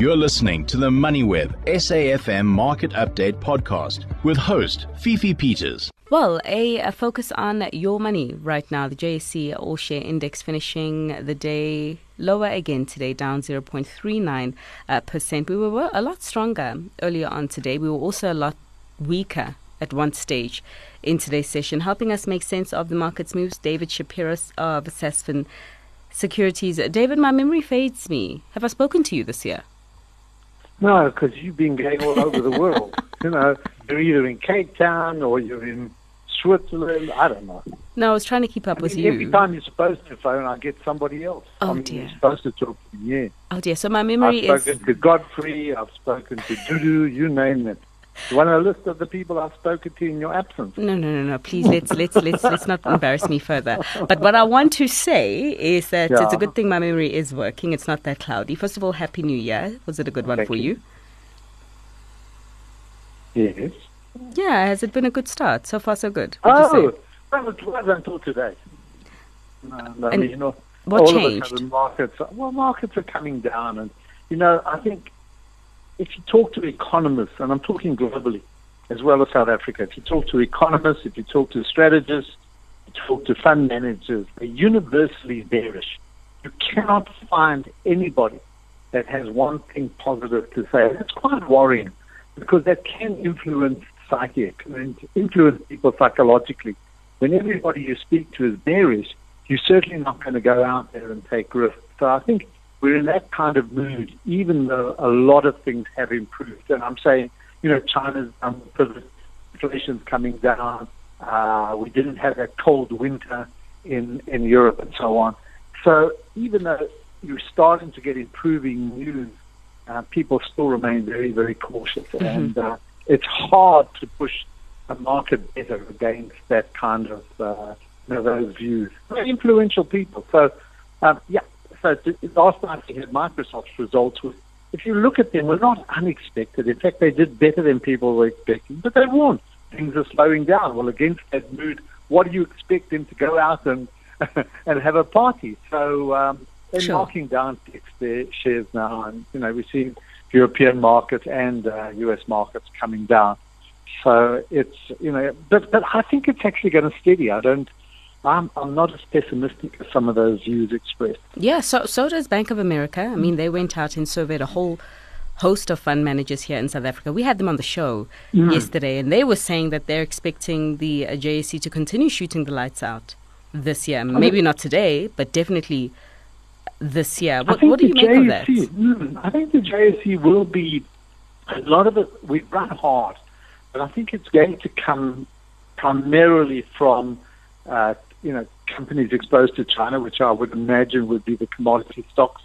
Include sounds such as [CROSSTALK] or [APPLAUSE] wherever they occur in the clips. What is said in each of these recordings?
You're listening to the MoneyWeb SAFM Market Update podcast with host Fifi Peters. Well, a, a, focus on your money right now. The JSE All Share Index finishing the day lower again today, down 0.39 uh, percent. We were a lot stronger earlier on today. We were also a lot weaker at one stage in today's session. Helping us make sense of the market's moves, David Shapiro of Sasfin Securities. David, my memory fades me. Have I spoken to you this year? No, because you've been going all over the world. [LAUGHS] you know, you're either in Cape Town or you're in Switzerland. I don't know. No, I was trying to keep up I with mean, you. Every time you're supposed to phone, I get somebody else. Oh, I mean, dear. You're supposed to talk to me. Yeah. Oh dear. So my memory I've is. spoken to Godfrey. I've spoken to Dudu. You name it. You want a list of the people I've spoken to in your absence? No, no, no, no. Please, let's let's let's let's not embarrass me further. But what I want to say is that it's a good thing my memory is working. It's not that cloudy. First of all, Happy New Year. Was it a good one Thank for you. you? Yes. Yeah. Has it been a good start? So far, so good. Would you Oh, say? well, it was until today. No, no, And you know, what all changed? Of a sudden markets, well, markets are coming down, and you know, I think if you talk to economists, and I'm talking globally as well as South Africa, if you talk to economists, if you talk to strategists, if you talk to fund managers, they're universally bearish. You cannot find anybody that has one thing positive to say. That's quite worrying because that can influence psyche, it can influence people psychologically. When everybody you speak to is bearish, you're certainly not going to go out there and take risks. So I think we're in that kind of mood, even though a lot of things have improved. And I'm saying, you know, China's um, inflation's coming down. Uh, we didn't have that cold winter in in Europe and so on. So even though you're starting to get improving news, uh, people still remain very, very cautious, and uh, it's hard to push a market better against that kind of uh, you know, those views. They're influential people. So um, yeah. So last night we had Microsoft's results. With, if you look at them, were not unexpected. In fact, they did better than people were expecting. But they weren't. things are slowing down. Well, against that mood, what do you expect them to go out and [LAUGHS] and have a party? So um, they're Sure. knocking down their shares now, and you know we're seeing European markets and uh, U.S. markets coming down. So it's you know, but but I think it's actually going to steady. I don't. I'm I'm not as pessimistic as some of those views expressed. Yeah, so so does Bank of America. I mean, they went out and surveyed a whole host of fund managers here in South Africa. We had them on the show yesterday, and they were saying that they're expecting the uh, JSE to continue shooting the lights out this year. Maybe not today, but definitely this year. I What, what do you the make of that? Mm, I think the JSE will be a lot of it. We run hard, but I think it's going to come primarily from uh, you know companies exposed to China, which I would imagine would be the commodity stocks.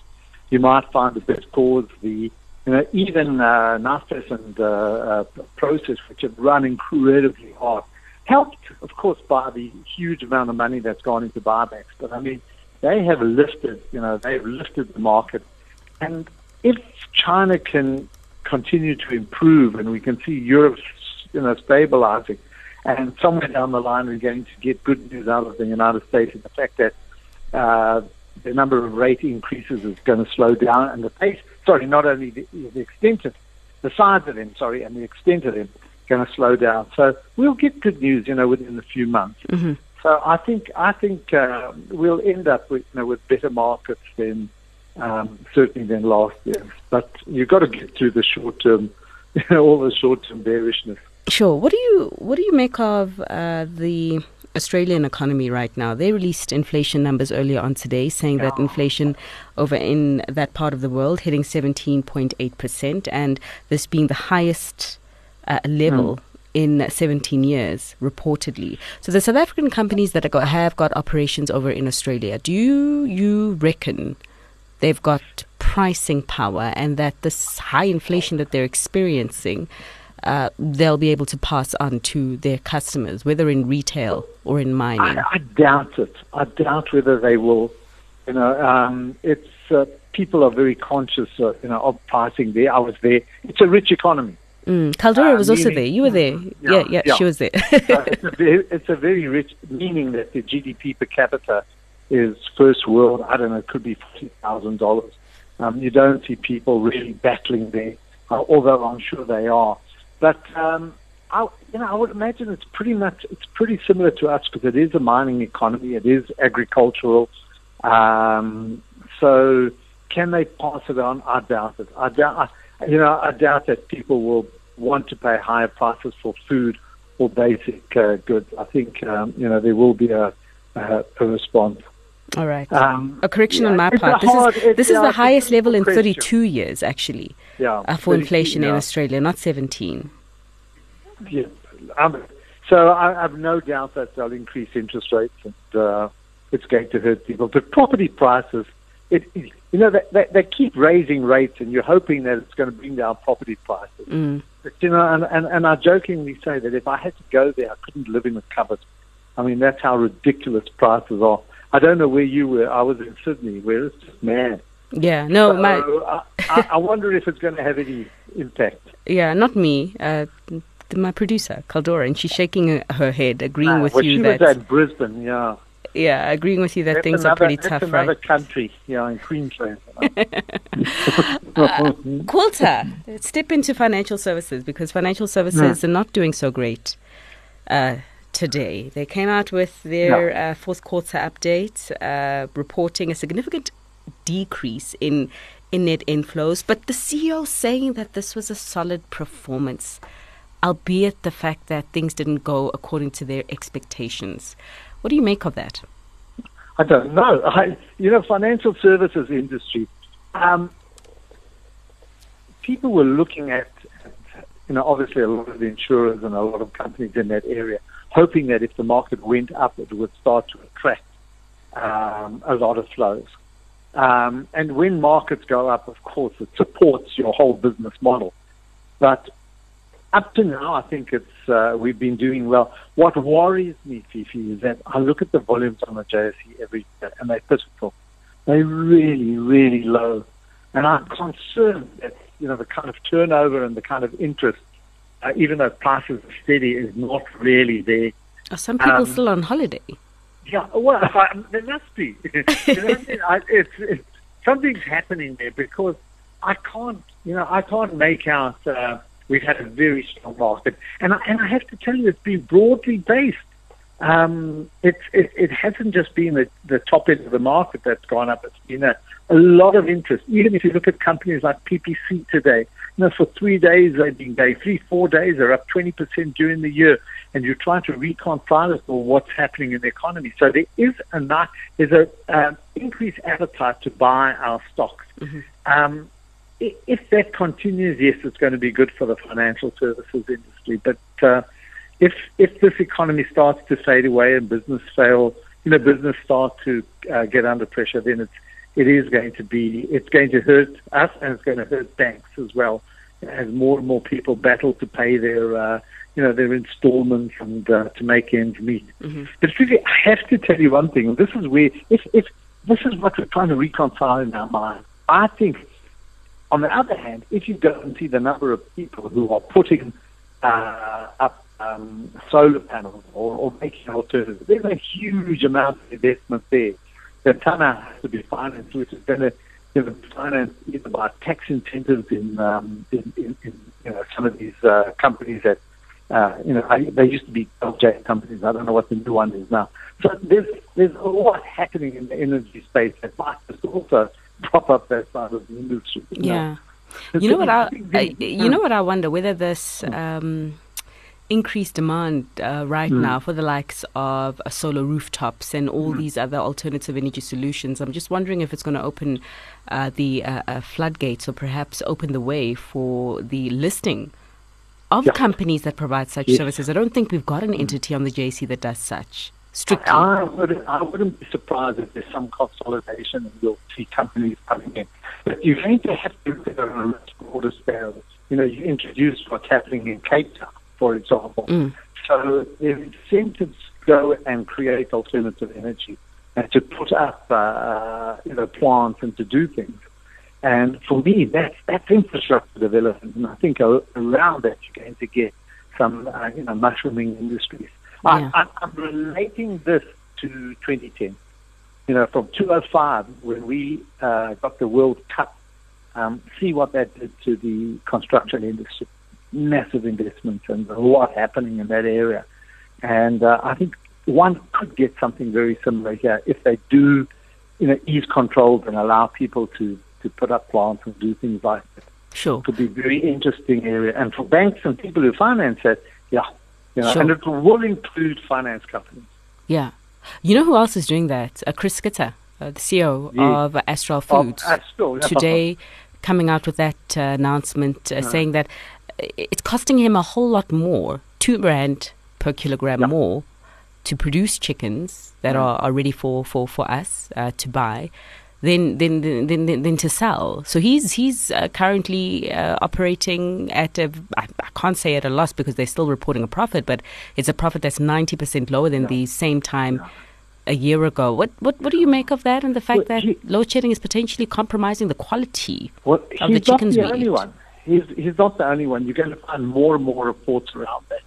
You might find the best cause the you know even uh, and uh, uh, Prosus, which have run incredibly hard, helped of course by the huge amount of money that's gone into buybacks. But I mean they have lifted, you know, they've lifted the market. And if China can continue to improve and we can see Europe, you know, stabilizing, and somewhere down the line we're going to get good news out of the United States and the fact that uh, the number of rate increases is going to slow down and the pace, sorry, not only the, the extent of, the size of them, sorry, and the extent of them going to slow down. So we'll get good news, you know, within a few months. Mm-hmm. So I think I think uh, we'll end up with you know with better markets than um, certainly than last year. But you've got to get through the short term, you [LAUGHS] know, all the short term bearishness. Sure. What do you what do you make of uh, the Australian economy right now? They released inflation numbers earlier on today, saying that inflation over in that part of the world hitting seventeen point eight percent, and this being the highest uh, level. In 17 years, reportedly. So the South African companies that are go- have got operations over in Australia, do you, you reckon they've got pricing power and that this high inflation that they're experiencing, uh, they'll be able to pass on to their customers, whether in retail or in mining. I, I doubt it. I doubt whether they will. You know, um, it's uh, people are very conscious, uh, you know, of pricing there. I was there. It's a rich economy. Mm. Caldera uh, was also meaning- there. You were there. Yeah, Yeah, yeah, yeah. she was there. So it's, a very, it's a very rich, meaning that the GDP per capita is first world. I don't know, it could be forty thousand dollars. Um, you don't see people really battling there, uh, although I'm sure they are. But um, I, you know, I would imagine it's pretty much it's pretty similar to us because it is a mining economy, it is agricultural. Um, so, can they pass it on? I doubt it. I doubt, you know, I doubt that people will want to pay higher prices for food or basic uh, goods. I think um, you know there will be a, a, a response. All right. Um, a correction yeah, on my part. This hard, is this is the highest level in question. 32 years, actually, yeah, uh, for inflation yeah. in Australia, not 17. Yeah. Um, so I, I, have no doubt that they'll increase interest rates, and uh, it's going to hurt people. But property prices, it, it you know, they, they, they, keep raising rates, and you're hoping that it's going to bring down property prices. Mm. But, you know, and, and, and I jokingly say that if I had to go there, I couldn't live in a cupboard. I mean, that's how ridiculous prices are. I don't know where you were. I was in Sydney, where it's just mad. Yeah, no, so my. I, I, wonder if it's going to have any impact. Yeah, not me. Uh, my producer, Caldora, and she's shaking her head, agreeing ah, with well, you she that. was at Brisbane, yeah. Yeah, agreeing with you that that's things another, are pretty tough, another right? country, yeah, in Queensland. [LAUGHS] uh, Quilter, step into financial services because financial services are not doing so great uh, today. They came out with their no. uh, fourth quarter update, uh, reporting a significant decrease in in net inflows, but the CEO saying that this was a solid performance, albeit the fact that things didn't go according to their expectations. What do you make of that? I don't know. I, you know, financial services industry. Um, people were looking at, you know, obviously a lot of the insurers and a lot of companies in that area, hoping that if the market went up, it would start to attract um, a lot of flows. Um, and when markets go up, of course, it supports your whole business model. But up to now, I think it's uh, we've been doing well. What worries me, Fifi, is that I look at the volumes on the JSE every day, and they're pitiful. They're really, really low, and I'm concerned that you know the kind of turnover and the kind of interest, uh, even though prices are steady, is not really there. Are some people um, still on holiday? Yeah, well, I, there must be. [LAUGHS] you know I, it's, it's, something's happening there because I can't, you know, I can't make out. Uh, we've had a very strong market, and I, and I have to tell you, it's been broadly based. Um, it's it, it hasn't just been the, the top end of the market that's gone up. It's been a, a lot of interest. Even if you look at companies like PPC today, know, for three days they've been going, three, four days, they're up 20% during the year, and you're trying to reconcile it with what's happening in the economy. So there is a not, there's a um, increased appetite to buy our stocks. Mm-hmm. Um, if that continues, yes, it's going to be good for the financial services industry. But uh, if if this economy starts to fade away and business fail, you know, business start to uh, get under pressure, then it's it is going to be it's going to hurt us and it's going to hurt banks as well as more and more people battle to pay their uh, you know their installments and uh, to make ends meet. Mm-hmm. But really, I have to tell you one thing. This is where if if this is what we're trying to reconcile in our mind. I think, on the other hand, if you go and see the number of people who are putting uh, up um, solar panels or, or making alternatives, there's a huge amount of investment there the Tana has to be financed, which is going to you know, finance either by tax incentives in, um, in, in, in you know, some of these uh, companies that, uh, you know, I, they used to be LJ companies. I don't know what the new one is now. So there's there's a lot happening in the energy space that might just also prop up that side of the industry. You yeah. Know? You know what I, I, you know what I wonder whether this um, increased demand uh, right mm. now for the likes of uh, solar rooftops and all mm. these other alternative energy solutions. I'm just wondering if it's going to open uh, the uh, uh, floodgates or perhaps open the way for the listing of yeah. companies that provide such yes. services. I don't think we've got an hmm. entity on the JSE that does such. Strictly. I, would, I wouldn't be surprised if there's some consolidation and you'll see companies coming in. But you're going to have to look at it on a much broader scale. You know, you introduced what's happening in Cape Town for example. Mm. So there's incentives to go and create alternative energy and to put up, uh, you know, plants and to do things. And for me, that's, that's infrastructure development. And I think around that, you're going to get some, uh, you know, mushrooming industries. Yeah. I, I'm relating this to 2010. You know, from 2005, when we uh, got the World Cup Um, see what that did to the construction industry. Massive investments and a lot happening in that area. And uh, I think one could get something very similar here if they do, you know, ease controls and allow people to, to put up plants and do things like that. Sure. It could be a very interesting area. And for banks and people who finance it, yeah. You know, Sure. And it will include finance companies. Yeah. You know who else is doing that? Uh, Chris Skitter, uh, the CEO Yeah. of Astral Of Foods. Astral, yeah. Today, coming out with that uh, announcement uh, saying that it's costing him a whole lot more, two rand per kilogram Yeah. more, to produce chickens that Yeah. are, are ready for, for, for us uh, to buy. Than, than, than, than, than to sell. So he's he's uh, currently uh, operating at a I, I can't say at a loss because they're still reporting a profit, but it's a profit that's ninety percent lower than the same time a year ago. What what what do you make of that and the fact Well, that he- load shedding is potentially compromising the quality? Well, of the he's not chickens the we only eat. one. He's, he's not the only one. You're going to find more and more reports around that.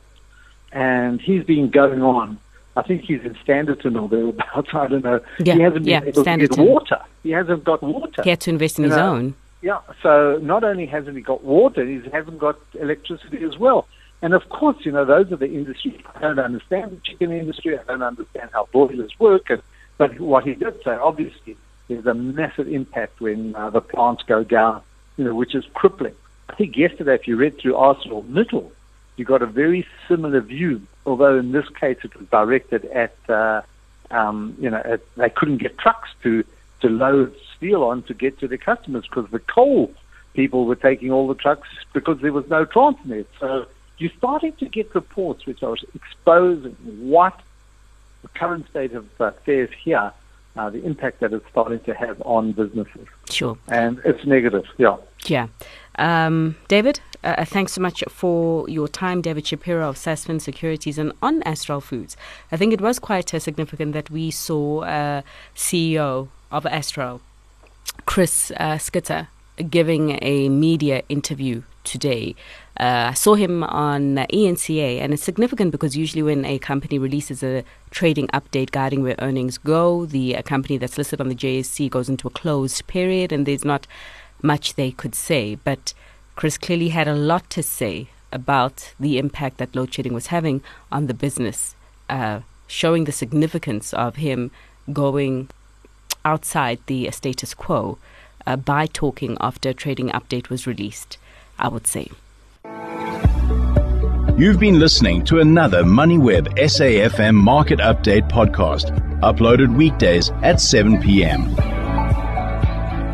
And he's been going on. I think he's in Standerton or thereabouts. [LAUGHS] I don't know. Yeah, he hasn't been yeah, able to get Standerton. water. He hasn't got water. He had to invest in You his know, own. Yeah, so not only hasn't he got water, he hasn't got electricity as well. And of course, you know, those are the industries. I don't understand the chicken industry. I don't understand how boilers work. And, but what he did say, obviously, there's a massive impact when uh, the plants go down, you know, which is crippling. I think yesterday, if you read through ArcelorMittal, you got a very similar view, although in this case it was directed at, uh, um, you know, at, they couldn't get trucks to, to load steel on to get to their customers because the coal people were taking all the trucks because there was no Transnet. So you're starting to get reports which are exposing what the current state of affairs here, uh, the impact that it's starting to have on businesses. Sure. And it's negative, yeah. Yeah. Um, David, uh, thanks so much for your time, David Shapiro of Sasfin Securities and on Astral Foods. I think it was quite uh, significant that we saw uh, CEO of Astral, Chris uh, Skitter, giving a media interview today. Uh, I saw him on uh, ENCA, and it's significant because usually when a company releases a trading update guiding where earnings go, the uh, company that's listed on the JSE goes into a closed period, and there's not much they could say. But Chris clearly had a lot to say about the impact that load shedding was having on the business, uh, showing the significance of him going outside the status quo uh, by talking after a trading update was released, I would say. You've been listening to another MoneyWeb SAFM Market Update podcast, uploaded weekdays at 7 p.m.